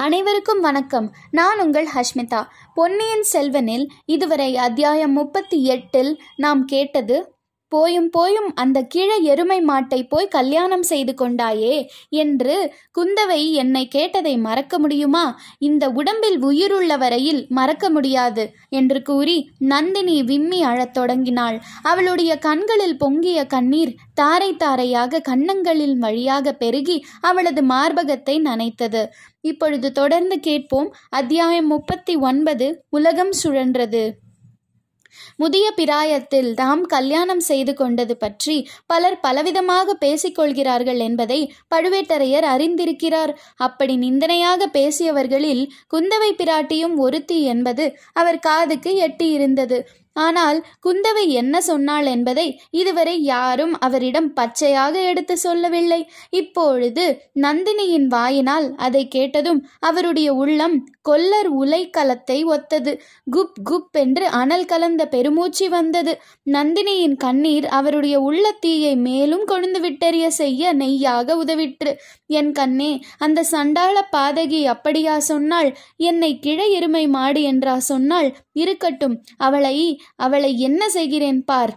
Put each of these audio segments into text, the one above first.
அனைவருக்கும் வணக்கம். நான் உங்கள் ஹஷ்மிதா. பொன்னியின் செல்வனில் இதுவரை அத்தியாயம் முப்பத்தி எட்டில் நாம் கேட்டது போயும் போயும் அந்த கிழ எருமை மாட்டை போய் கல்யாணம் செய்து கொண்டாயே என்று குந்தவை என்னை கேட்டதை மறக்க முடியுமா? இந்த உடம்பில் உயிருள்ள வரையில் மறக்க முடியாது என்று கூறி நந்தினி விம்மி அழத் தொடங்கினாள். அவளுடைய கண்களில் பொங்கிய கண்ணீர் தாரை தாரையாக கன்னங்களின் வழியாக பெருகி அவளது மார்பகத்தை நனைத்தது. இப்பொழுது தொடர்ந்து கேட்போம். அத்தியாயம் முப்பத்தி ஒன்பது. உலகம் சுழன்றது. முதிய பிராயத்தில் தாம் கல்யாணம் செய்து கொண்டது பற்றி பலர் பலவிதமாக பேசிக்கொள்கிறார்கள் என்பதை பழுவேட்டரையர் அறிந்திருக்கிறார். அப்படி நிந்தனையாக பேசியவர்களில் குந்தவை பிராட்டியும் ஒருத்தி என்பது அவர் காதுக்கு எட்டியிருந்தது. ஆனால் குந்தவை என்ன சொன்னாள் என்பதை இதுவரை யாரும் அவரிடம் பச்சையாக எடுத்து சொல்லவில்லை. இப்பொழுது நந்தினியின் வாயினால் அதை கேட்டதும் அவருடைய உள்ளம் கொல்லர் உலை கலத்தை ஒத்தது. குப் குப் என்று அனல் கலந்த பெருமூச்சு வந்தது. நந்தினியின் கண்ணீர் அவருடைய உள்ளத்தீயை மேலும் கொழுந்து விட்டெறிய செய்ய நெய்யாக உதவிற்று. என் கண்ணே அந்த சண்டாள பாதகி அப்படியா சொன்னாள்? என்னை கிழ எருமை மாடு என்றா சொன்னாள்? இருக்கட்டும் அவளை அவளை என்ன செய்கிறேன் பார்?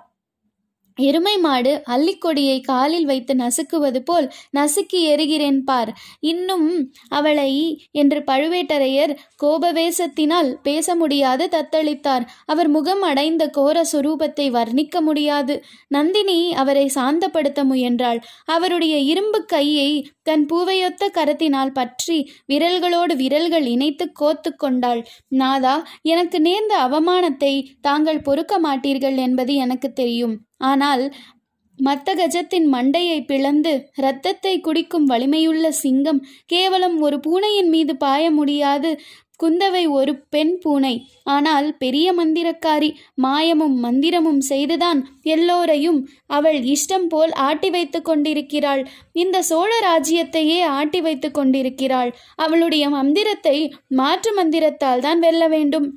எருமை மாடு அள்ளிக்கொடியை காலில் வைத்து நசுக்குவது போல் நசுக்கி எறிகிறேன் பார். இன்னும் அவளை என்று பழுவேட்டரையர் கோபவேசத்தினால் பேச முடியாது தத்தளித்தார். அவர் முகம் அடைந்த கோர சுரூபத்தை வர்ணிக்க முடியாது. நந்தினி அவரை சாந்தப்படுத்த முயன்றாள். அவருடைய இரும்பு கையை தன் பூவையொத்த கரத்தினால் பற்றி விரல்களோடு விரல்கள் இணைத்து கோத்து கொண்டாள். நாதா எனக்கு நேர்ந்த அவமானத்தை தாங்கள் பொறுக்க மாட்டீர்கள் என்பது எனக்கு தெரியும். ஆனால் மத்த கஜத்தின் மண்டையை பிளந்து இரத்தத்தை குடிக்கும் வலிமையுள்ள சிங்கம் கேவலம் ஒரு பூனையின் மீது பாய முடியாது. குந்தவை ஒரு பெண் பூனை. ஆனால் பெரிய மந்திரக்காரி மாயமும் மந்திரமும் செய்துதான் எல்லோரையும் அவள் இஷ்டம் போல் ஆட்டி வைத்து கொண்டிருக்கிறாள். இந்த சோழ ராஜ்யத்தையே ஆட்டி வைத்து கொண்டிருக்கிறாள். அவளுடைய மந்திரத்தை மாற்று மந்திரத்தால் தான் வெல்ல வேண்டும்.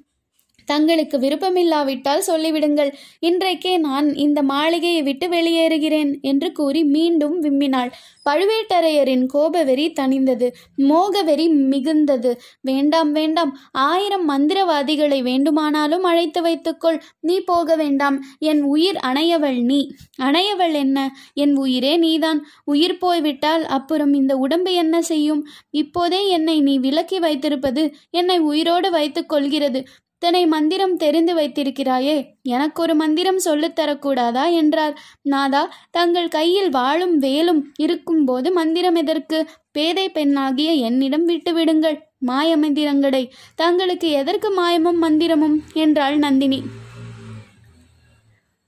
தங்களுக்கு விருப்பமில்லாவிட்டால் சொல்லிவிடுங்கள். இன்றைக்கே நான் இந்த மாளிகையை விட்டு வெளியேறுகிறேன் என்று கூறி மீண்டும் விம்மினாள். பழுவேட்டரையரின் கோபவெறி தணிந்தது. மோகவெறி மிகுந்தது. வேண்டாம் வேண்டாம். ஆயிரம் மந்திரவாதிகளை வேண்டுமானாலும் அழைத்து வைத்துக்கொள். நீ போக வேண்டாம். என் உயிர் அணையவள் நீ. அணையவள் என்ன? என் உயிரே நீதான். உயிர் போய்விட்டால் அப்புறம் இந்த உடம்பு என்ன செய்யும்? இப்போதே என்னை நீ விலக்கி வைத்திருப்பது என்னை உயிரோடு வைத்துக் கொள்கிறது இத்தனை மந்திரம் தெரிந்து வைத்திருக்கிறாயே. எனக்கு ஒரு மந்திரம் சொல்லித் தரக்கூடாதா? என்றார். நாதா தங்கள் கையில் வாழும் வேலும் இருக்கும்போது மந்திரம் எதற்கு? பேதை பெண்ணாகிய என்னிடம் விட்டுவிடுங்கள். மாய மந்திரங்களை தங்களுக்கு எதற்கு மாயமும் மந்திரமும்? என்றாள் நந்தினி.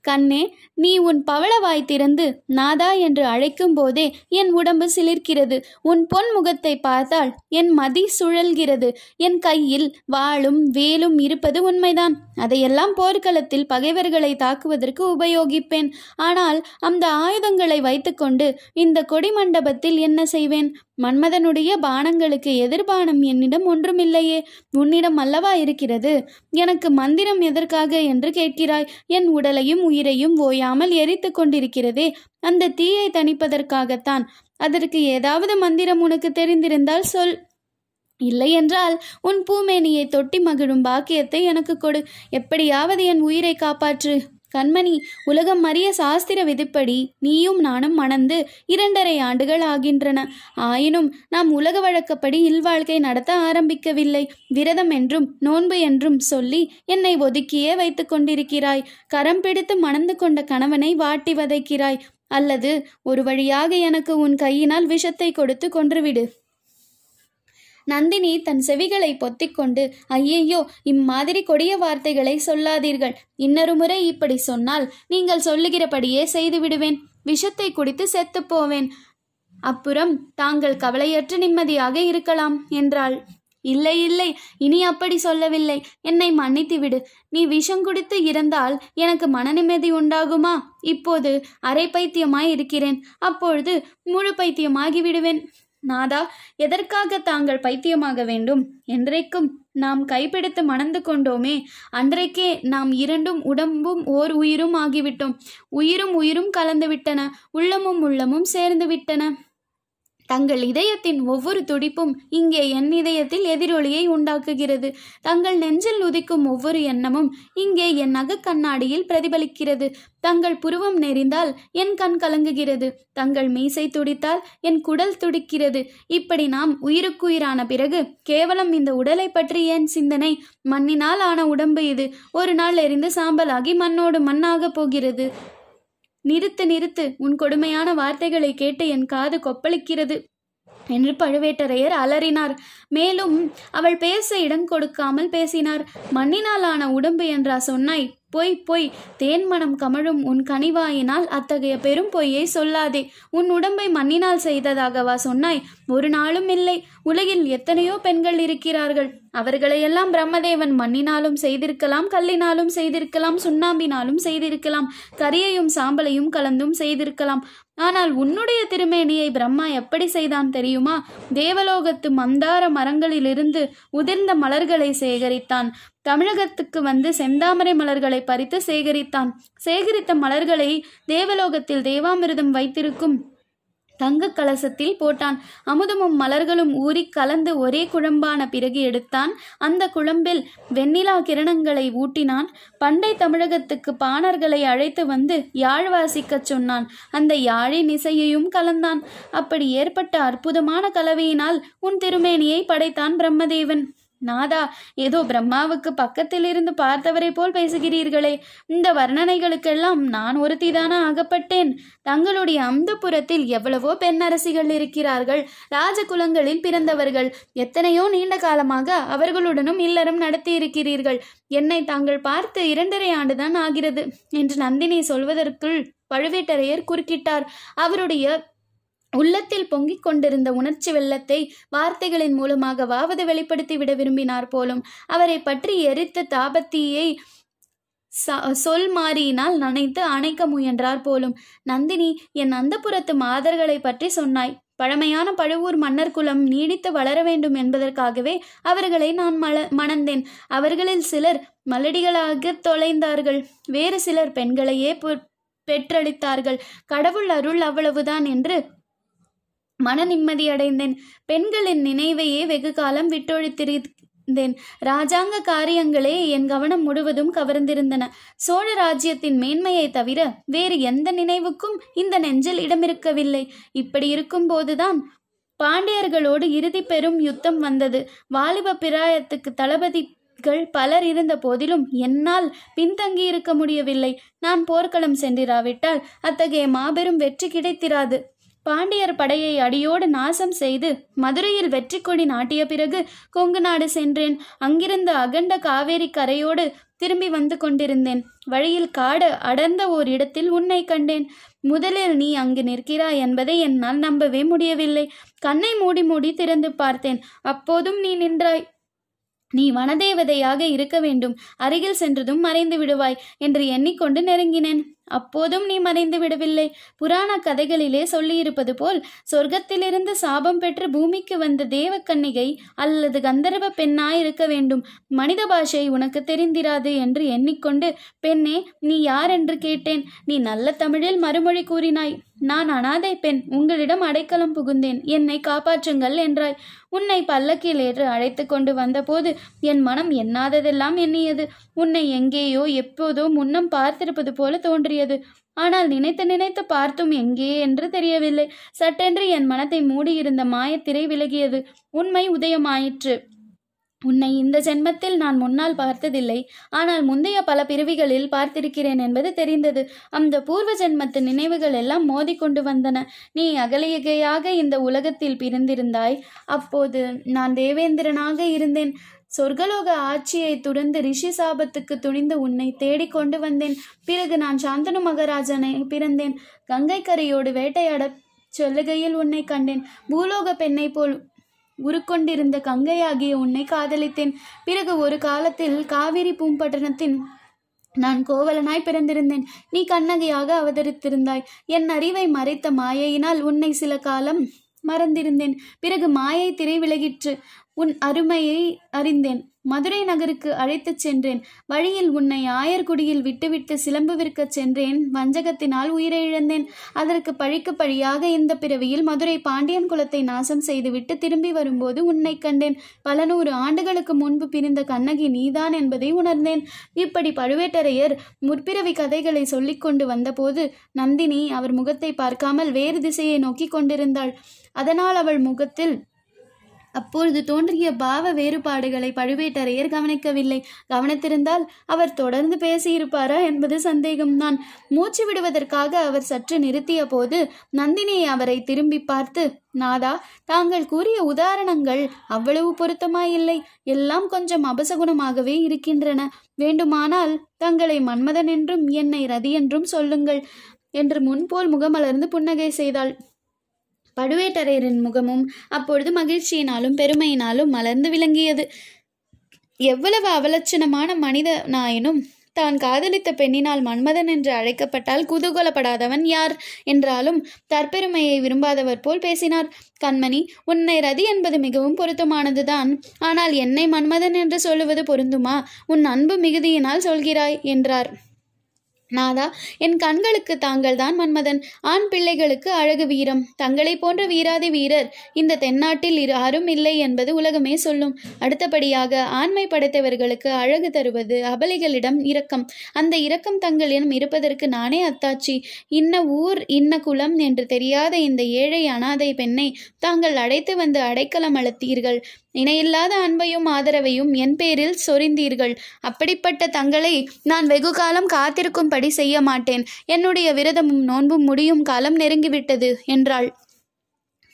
கண்ணே நீ உன் பவளவாய் திறந்து நாதா என்று அழைக்கும் போதே என் உடம்பு சிலிர்க்கிறது. உன் பொன் முகத்தை பார்த்தால் என் மதி சுழல்கிறது. என் கையில் வாளும் வேலும் இருப்பது உண்மைதான். அதையெல்லாம் போர்க்களத்தில் பகைவர்களை தாக்குவதற்கு உபயோகிப்பேன். ஆனால் அந்த ஆயுதங்களை வைத்துக்கொண்டு இந்த கொடி மண்டபத்தில் என்ன செய்வேன்? மன்மதனுடைய பானங்களுக்கு எதிர்பானம் என்னிடம் ஒன்றுமில்லையே. உன்னிடம் அல்லவா இருக்கிறது? எனக்கு மந்திரம் எதற்காக என்று கேட்கிறாய்? என் உடலையும் உயிரையும் ஓயாமல் எரித்து கொண்டிருக்கிறதே அந்த தீயை தணிப்பதற்காகத்தான். அதற்கு ஏதாவது மந்திரம் உனக்கு தெரிந்திருந்தால் சொல். இல்லை என்றால் உன் பூமேனியை தொட்டி மகிழும் பாக்கியத்தை எனக்கு கொடு. எப்படியாவது என் உயிரை காப்பாற்று. கண்மணி உலகம் அறிய சாஸ்திர விதிப்படி நீயும் நானும் மணந்து இரண்டரை ஆண்டுகள் ஆகின்றன. ஆயினும் நாம் உலக வழக்கப்படி இல்வாழ்க்கை நடத்த ஆரம்பிக்கவில்லை. விரதம் என்றும் நோன்பு என்றும் சொல்லி என்னை ஒதுக்கியே வைத்து கொண்டிருக்கிறாய். கரம் பிடித்து மணந்து கொண்ட கணவனை வாட்டி வதைக்கிறாய். அல்லது ஒரு வழியாக எனக்கு உன் கையினால் விஷத்தை கொடுத்து கொன்றுவிடு. நந்தினி தன் செவிகளை பொத்திக்கொண்டு ஐயையோ இம்மாதிரி கொடிய வார்த்தைகளை சொல்லாதீர்கள். இன்னொரு முறை இப்படி சொன்னால் நீங்கள் சொல்லுகிறபடியே செய்து விடுவேன் விஷத்தை குடித்து செத்துப்போவேன் அப்புறம் தாங்கள் கவலையற்று நிம்மதியாக இருக்கலாம் என்றாள். இல்லை இல்லை இனி அப்படி சொல்லவில்லை. என்னை மன்னித்து விடு நீ விஷம் குடித்து இருந்தால் எனக்கு மனநிம்மதி உண்டாகுமா? இப்போது அரை பைத்தியமாய் இருக்கிறேன். அப்பொழுது முழு பைத்தியமாகி விடுவேன் நாதா எதற்காக தாங்கள் பைத்தியமாக வேண்டும்? என்றைக்கும் நாம் கைப்பிடித்து மணந்து கொண்டோமே அன்றைக்கே நாம் இரண்டும் உடம்பும் ஓர் உயிரும் ஆகிவிட்டோம். உயிரும் உயிரும் கலந்து விட்டன உள்ளமும் உள்ளமும் சேர்ந்து விட்டன தங்கள் இதயத்தின் ஒவ்வொரு துடிப்பும் இங்கே என் இதயத்தில் எதிரொலியை உண்டாக்குகிறது. தங்கள் நெஞ்சில் உதிக்கும் ஒவ்வொரு எண்ணமும் இங்கே என் நகக் கண்ணாடியில் பிரதிபலிக்கிறது. தங்கள் புருவம் நெறிந்தால் என் கண் கலங்குகிறது. தங்கள் மீசை துடித்தால் என் குடல் துடிக்கிறது. இப்படி நாம் உயிருக்குயிரான பிறகு கேவலம் இந்த உடலை பற்றி ஏன் சிந்தனை? மண்ணினால் ஆன உடம்பு இது. ஒரு நாள் எரிந்து சாம்பலாகி மண்ணோடு மண்ணாகப் போகிறது. நிறுத்து நிறுத்து. உன் கொடுமையான வார்த்தைகளை கேட்டு என் காது கொப்பளிக்கிறது என்று பழுவேட்டரையர் அலறினார். மேலும் அவள் பேச இடம் கொடுக்காமல் பேசினார். மண்ணினாலான உடம்பு என்றா சொன்னாய் பொய் பொய். தேன்மணம் கமழும் உன் கனிவாயினால் அத்தகைய பெரும் பொய்யை சொல்லாதே. உன் உடம்பை மண்ணினால் செய்ததாகவா சொன்னாய்? ஒரு நாளும் இல்லை. உலகில் எத்தனையோ பெண்கள் இருக்கிறார்கள். அவர்களையெல்லாம் பிரம்மதேவன் மண்ணினாலும் செய்திருக்கலாம் கல்லினாலும் செய்திருக்கலாம் சுண்ணாம்பினாலும் செய்திருக்கலாம் கரியையும் சாம்பலையும் கலந்தும் செய்திருக்கலாம். ஆனால் உன்னுடைய திருமேனியை பிரம்மா எப்படி செய்தான் தெரியுமா? தேவலோகத்து மந்தார மரங்களிலிருந்து உதிர்ந்த மலர்களை சேகரித்தான். தமிழகத்துக்கு வந்து செந்தாமரை மலர்களை பறித்து சேகரித்தான். சேகரித்த மலர்களை தேவலோகத்தில் தேவாமிர்தம் வைத்திருக்கும் தங்க கலசத்தில் போட்டான். அமுதமும் மலர்களும் ஊறி கலந்து ஒரே குழம்பான பிறகு எடுத்தான். அந்த குழம்பில் வெண்ணிலா கிரணங்களை ஊட்டினான். பண்டை தமிழகத்துக்கு பாணர்களை அழைத்து வந்து யாழ் வாசிக்கச் சொன்னான். அந்த யாழின் இசையையும் கலந்தான். அப்படி ஏற்பட்ட அற்புதமான கலவையினால் உன் திருமேனியை படைத்தான் பிரம்மதேவன். நாதா ஏதோ பிரம்மாவுக்கு பக்கத்தில் இருந்து பார்த்தவரை போல் பேசுகிறீர்களே. இந்த வர்ணனைகளுக்கெல்லாம் நான் ஒருத்திதானா அகப்பட்டேன் தங்களுடைய அந்தப்புறத்தில் எவ்வளவோ பெண்ணரசிகள் இருக்கிறார்கள். ராஜகுலங்களில் பிறந்தவர்கள். எத்தனையோ நீண்ட காலமாக அவர்களுடனும் இல்லறம் நடத்தி இருக்கிறீர்கள் என்னை தாங்கள் பார்த்து இரண்டரை ஆண்டுதான் ஆகிறது என்று நந்தினி சொல்வதற்குள் பழுவேட்டரையர் குறுக்கிட்டார். அவருடைய உள்ளத்தில் பொங்கிக் கொண்டிருந்த உணர்ச்சி வெள்ளத்தை வார்த்தைகளின் மூலமாகவாவது வெளிப்படுத்தி விட விரும்பினார் போலும் அவரை பற்றி எரித்த தாபத்தியை சொல் மாறியினால் நனைத்து அணைக்க முயன்றார் போலும். நந்தினி என் அந்தப்புறத்து மாதர்களை பற்றி சொன்னாய். பழமையான பழுவூர் மன்னர் குலம் நீடித்து வளர வேண்டும் என்பதற்காகவே அவர்களை நான் மல மணந்தேன். அவர்களில் சிலர் மலடிகளாக தொலைந்தார்கள். வேறு சிலர் பெண்களையே பெற்றளித்தார்கள். கடவுள் அருள் அவ்வளவுதான் என்று மன நிம்மதியடைந்தேன் பெண்களின் நினைவையே வெகு காலம் விட்டொழித்திருந்தேன். ராஜாங்க காரியங்களே என் கவனம் முழுவதும் கவர்ந்திருந்தன. சோழ ராஜ்யத்தின் மேன்மையை தவிர வேறு எந்த நினைவுக்கும் இந்த நெஞ்சில் இடமிருக்கவில்லை. இப்படி இருக்கும் போதுதான் பாண்டியர்களோடு இறுதி பெரும் யுத்தம் வந்தது. வாலிப பிராயத்துக்கு தளபதி பலர் இருந்த போதிலும் என்னால் பின்தங்கி இருக்க முடியவில்லை. நான் போர்க்களம் சென்றிராவிட்டால் அத்தகைய மாபெரும் வெற்றி கிடைத்திராது. பாண்டியர் படையை அடியோடு நாசம் செய்து மதுரையில் வெற்றி கொடி நாட்டிய பிறகு கொங்கு நாடு சென்றேன். அங்கிருந்து அகண்ட காவேரி கரையோடு திரும்பி வந்து கொண்டிருந்தேன். வழியில் காடு அடர்ந்த ஓர் இடத்தில் உன்னை கண்டேன். முதலில் நீ அங்கு நிற்கிறாய் என்பதை என்னால் நம்பவே முடியவில்லை. கண்ணை மூடி மூடி திறந்து பார்த்தேன். அப்போதும் நீ நின்றாய். நீ வனதேவதையாக இருக்க வேண்டும். அருகில் சென்றதும் மறைந்து விடுவாய் என்று எண்ணிக்கொண்டு நெருங்கினேன். அப்போதும் நீ மறைந்து விடவில்லை. புராண கதைகளிலே சொல்லியிருப்பது போல் சொர்க்கத்திலிருந்து சாபம் பெற்று பூமிக்கு வந்த தேவக்கன்னிகை அல்லது கந்தர்வ பெண்ணாயிருக்க வேண்டும். மனித பாஷை உனக்கு தெரிந்திராது என்று எண்ணிக்கொண்டு பெண்ணே நீ யார் என்று கேட்டேன். நீ நல்ல தமிழில் மறுமொழி கூறினாய். நான் அனாதை பெண். உங்களிடம் அடைக்கலம் புகுந்தேன். என்னை காப்பாற்றுங்கள் என்றாய். உன்னை பல்லக்கில் ஏற்று அழைத்து கொண்டு வந்தபோது என் மனம் எண்ணாததெல்லாம் எண்ணியது. உன்னை எங்கேயோ எப்போதோ முன்னம் பார்த்திருப்பது போல தோன்றியது. ஆனால் நினைத்து நினைத்து பார்த்தும் எங்கே என்று தெரியவில்லை. சட்டென்று என் மனத்தை மூடியிருந்த மாயத்திரை விலகியது. உண்மை உதயமாயிற்று. உன்னை இந்த ஜென்மத்தில் நான் முன்னால் பார்த்ததில்லை. ஆனால் முந்தைய பல பிறவிகளில் பார்த்திருக்கிறேன் என்பது தெரிந்தது. அந்த பூர்வ ஜென்மத்து நினைவுகள் எல்லாம் மோதிக்கொண்டு வந்தன. நீ அகலியகையாக இந்த உலகத்தில் பிறந்திருந்தாய். அப்போது நான் தேவேந்திரனாக இருந்தேன். சொர்க்கலோக ஆட்சியை துறந்து ரிஷி சாபத்துக்கு துணிந்து உன்னை தேடிக் கொண்டு வந்தேன். பிறகு நான் சாந்தனு மகாராஜனை பிறந்தேன். கங்கை கரையோடு வேட்டையாட சொல்லுகையில் உன்னை கண்டேன். பூலோக பெண்ணை போல் உருக்கொண்டிருந்த கங்கையாகிய உன்னை காதலித்தேன். பிறகு ஒரு காலத்தில் காவிரி பூம்பட்டணத்தின் நான் கோவலனாய் பிறந்திருந்தேன். நீ கண்ணகையாக அவதரித்திருந்தாய். என் அறிவை மறைத்த மாயையினால் உன்னை சில காலம் மறந்திருந்தேன். பிறகு மாயை திரை விலகிற்று உன் அருமையை அறிந்தேன். மதுரை நகருக்கு அழைத்துச் சென்றேன். வழியில் உன்னை ஆயர்குடியில் விட்டுவிட்டு சிலம்புவிற்க சென்றேன். வஞ்சகத்தினால் உயிரை இழந்தேன் அதற்கு பழிக்கு பழியாக இந்த பிறவியில் மதுரை பாண்டியன் குலத்தை நாசம் செய்துவிட்டு திரும்பி வரும்போது உன்னை கண்டேன். பல நூறு ஆண்டுகளுக்கு முன்பு பிரிந்த கண்ணகி நீதான் என்பதை உணர்ந்தேன். இப்படி பழுவேட்டரையர் முற்பிறவி கதைகளை சொல்லிக்கொண்டு வந்தபோது நந்தினி அவர் முகத்தை பார்க்காமல் வேறு திசையை நோக்கி கொண்டிருந்தாள். அதனால் அவள் முகத்தில் அப்பொழுது தோன்றிய பாவ வேறுபாடுகளை பழுவேட்டரையர் கவனிக்கவில்லை. கவனித்திருந்தால் அவர் தொடர்ந்து பேசியிருப்பாரா என்பது சந்தேகம்தான். மூச்சு விடுவதற்காக அவர் சற்று நிறுத்திய போது நந்தினி அவரை திரும்பி பார்த்து நாதா தாங்கள் கூறிய உதாரணங்கள் அவ்வளவு பொருத்தமாயில்லை. எல்லாம் கொஞ்சம் அபசகுணமாகவே இருக்கின்றன. வேண்டுமானால் தங்களை மன்மதன் என்றும் என்னை ரதி என்றும் சொல்லுங்கள் என்று முன்போல் முகமலர்ந்து புன்னகை செய்தாள். பழுவேட்டரையரின் முகமும் அப்பொழுது மகிழ்ச்சியினாலும் பெருமையினாலும் மலர்ந்து விளங்கியது. எவ்வளவு அவலட்சணமான மனிதனாயினும் தான் காதலித்த பெண்ணினால் மன்மதன் என்று அழைக்கப்பட்டால் குதூகலப்படாதவன் யார் என்றாலும் தற்பெருமையை விரும்பாதவர் போல் பேசினார். கண்மணி உன்னை ரதி என்பது மிகவும் பொருத்தமானதுதான். ஆனால் என்னை மன்மதன் என்று சொல்லுவது பொருந்துமா? உன் அன்பு மிகுதியினால் சொல்கிறாய் என்றார். நாதா என் கண்களுக்கு தாங்கள் தான் மன்மதன். ஆண் பிள்ளைகளுக்கு அழகு வீரம். தங்களை போன்ற வீராதி வீரர் இந்த தென்னாட்டில் யாரும் இல்லை என்பது உலகமே சொல்லும். அடுத்தபடியாக ஆண்மை படைத்தவர்களுக்கு அழகு தருவது அபலிகளிடம் இரக்கம். அந்த இரக்கம் தங்களிடம் இருப்பதற்கு நானே அத்தாட்சி. இன்ன ஊர் இன்ன குலம் என்று தெரியாத இந்த ஏழை அனாதை பெண்ணை தாங்கள் அழைத்து வந்து அடைக்கலம் அளித்தீர்கள். இணையில்லாத அன்பையும் ஆதரவையும் என் பேரில் சொரிந்தீர்கள். அப்படிப்பட்ட தங்களை நான் வெகு காலம் காத்திருக்கும் காத்திருக்கும்படி செய்ய மாட்டேன். என்னுடைய விரதமும் நோன்பும் முடியும் காலம் நெருங்கிவிட்டது என்றாள்.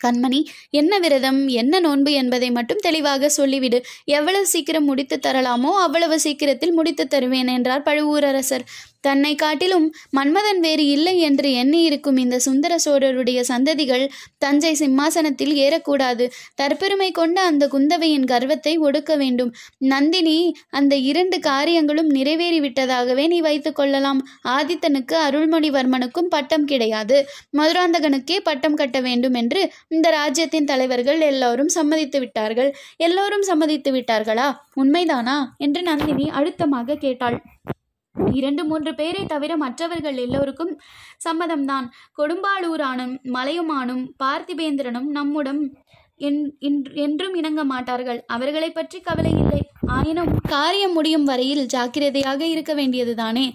கண்மணி என்ன விரதம்? என்ன நோன்பு என்பதை மட்டும் தெளிவாக சொல்லிவிடு. எவ்வளவு சீக்கிரம் முடித்து தரலாமோ அவ்வளவு சீக்கிரத்தில் முடித்து தருவேன் என்றார் பழுவூரரசர். தன்னை காட்டிலும் மன்மதன் வேறு இல்லை என்று எண்ணியிருக்கும் இந்த சுந்தர சோழருடைய சந்ததிகள் தஞ்சை சிம்மாசனத்தில் ஏறக்கூடாது. தற்பெருமை கொண்ட அந்த குந்தவையின் கர்வத்தை ஒடுக்க வேண்டும். நந்தினி அந்த இரண்டு காரியங்களும் நிறைவேறிவிட்டதாகவே நீ வைத்துக் கொள்ளலாம். ஆதித்தனுக்கு அருள்மொழிவர்மனுக்கும் பட்டம் கிடையாது. மதுராந்தகனுக்கே பட்டம் கட்ட வேண்டும் என்று இந்த ராஜ்யத்தின் தலைவர்கள் எல்லோரும் சம்மதித்து விட்டார்கள். எல்லோரும் சம்மதித்து விட்டார்களா? உண்மைதானா? என்று நந்தினி அழுத்தமாக கேட்டாள். இரண்டு மூன்று பேரை தவிர மற்றவர்கள் எல்லோருக்கும் சம்மதம்தான். கொடும்பாளூரானும் மலையுமானும் பார்த்திபேந்திரனும் நம்முடன் என்- என்றும் இணங்க மாட்டார்கள். அவர்களை பற்றி கவலை இல்லை. ஆயினும் காரியம் முடியும் வரையில் ஜாக்கிரதையாக இருக்க வேண்டியதுதானே?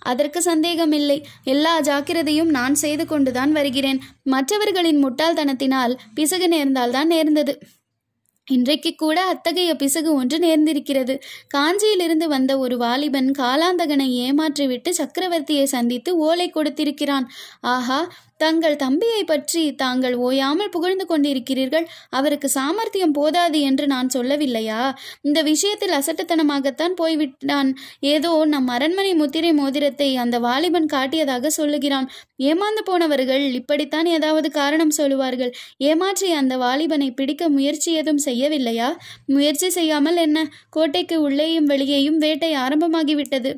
அதற்கு சந்தேகமில்லை. எல்லா ஜாக்கிரதையும் நான் செய்து கொண்டுதான் வருகிறேன். மற்றவர்களின் முட்டாள்தனத்தினால் பிசகு நேர்ந்தால்தான் நேர்ந்தது. இன்றைக்கு கூட அத்தகைய பிசகு ஒன்று நேர்ந்திருக்கிறது. காஞ்சியிலிருந்து வந்த ஒரு வாலிபன் காலாந்தகனை ஏமாற்றிவிட்டு சக்கரவர்த்தியை சந்தித்து ஓலை கொடுத்திருக்கிறான். ஆஹா தங்கள் தம்பியை பற்றி தாங்கள் ஓயாமல் புகழ்ந்து கொண்டிருக்கிறீர்கள். அவருக்கு சாமர்த்தியம் போதாது என்று நான் சொல்லவில்லையா? இந்த விஷயத்தில் அசட்டுத்தனமாகத்தான் போய்விட்டான். ஏதோ நம் அரண்மனை முத்திரை மோதிரத்தை அந்த வாலிபன் காட்டியதாக சொல்லுகிறான். ஏமாந்து போனவர்கள் இப்படித்தான் ஏதாவது காரணம் சொல்லுவார்கள். ஏமாற்றி அந்த வாலிபனை பிடிக்க முயற்சி எதுவும் செய்யவில்லையா? முயற்சி செய்யாமல் என்ன? கோட்டைக்கு உள்ளேயும் வெளியேயும் வேட்டை ஆரம்பமாகிவிட்டது.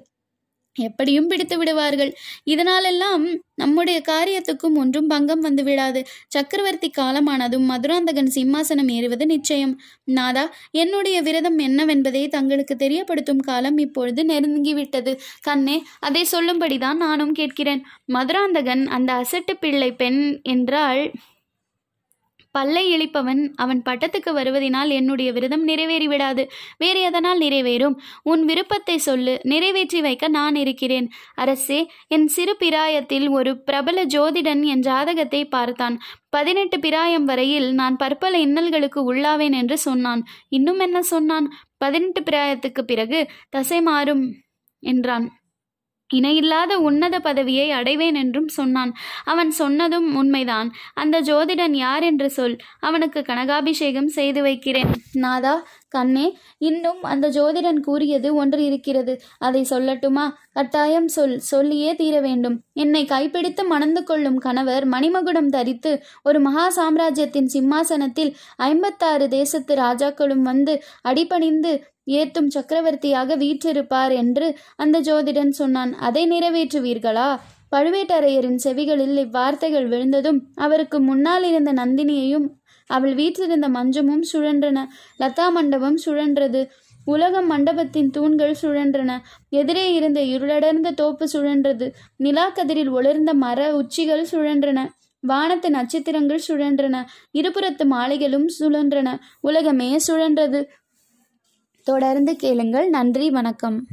எப்படியும் பிடித்து விடுவார்கள். இதனாலெல்லாம் நம்முடைய காரியத்துக்கும் ஒன்றும் பங்கம் வந்து விடாது சக்கரவர்த்தி காலமானதும் மதுராந்தகன் சிம்மாசனம் ஏறுவது நிச்சயம். நாதா என்னுடைய விரதம் என்னவென்பதை தங்களுக்கு தெரியப்படுத்தும் காலம் இப்பொழுது நெருங்கிவிட்டது. கண்ணே அதை சொல்லும்படிதான் நானும் கேட்கிறேன். மதுராந்தகன் அந்த அசட்டு பிள்ளை பெண் என்றால் பல்லை இழிப்பவன் அவன் பட்டத்துக்கு வருவதினால் என்னுடைய விரதம் நிறைவேறிவிடாது. வேறு எதனால் நிறைவேறும்? உன் விருப்பத்தை சொல்லு. நிறைவேற்றி வைக்க நான் இருக்கிறேன். அரசே என் சிறு பிராயத்தில் ஒரு பிரபல ஜோதிடன் என் ஜாதகத்தை பார்த்தான். பதினெட்டு பிராயம் வரையில் நான் பற்பல இன்னல்களுக்கு உள்ளாவேன் என்று சொன்னான். இன்னும் என்ன சொன்னான்? பதினெட்டு பிராயத்துக்கு பிறகு தசை மாறும் என்றான். இணையில்லாத உன்னத பதவியை அடைவேன் என்றும் சொன்னான். அவன் சொன்னதும் உண்மைதான். அந்த ஜோதிடன் யார் என்று சொல். அவனுக்கு கனகாபிஷேகம் செய்து வைக்கிறேன். நாதா கண்ணே இன்னும் அந்த ஜோதிடன் கூறியது ஒன்று இருக்கிறது. அதை சொல்லட்டுமா? கட்டாயம் சொல். சொல்லியே தீர வேண்டும். என்னை கைப்பிடித்து மணந்து கொள்ளும் கணவர் மணிமகுடம் தரித்து ஒரு மகா சாம்ராஜ்யத்தின் சிம்மாசனத்தில் ஐம்பத்தாறு தேசத்து ராஜாக்களும் வந்து அடிபணிந்து ஏத்தும் சக்கரவர்த்தியாக வீற்றிருப்பார் என்று அந்த ஜோதிடன் சொன்னான். அதை நிறைவேற்றுவீர்களா? பழுவேட்டரையரின் செவிகளில் இவ்வார்த்தைகள் விழுந்ததும் அவருக்கு முன்னால் இருந்த நந்தினியையும் அவள் வீற்றிருந்த மஞ்சமும் சுழன்றன. லதா மண்டபம் சுழன்றது. உலகம் மண்டபத்தின் தூண்கள் சுழன்றன. எதிரே இருந்த இருளடர்ந்த தோப்பு சுழன்றது. நிலாக்கதிரில் ஒளிர்ந்த மர உச்சிகள் சுழன்றன. வானத்து நட்சத்திரங்கள் சுழன்றன. இருபுறத்து மாலைகளும் சுழன்றன. உலகமே சுழன்றது. தொடர்ந்து கேளுங்கள். நன்றி வணக்கம்.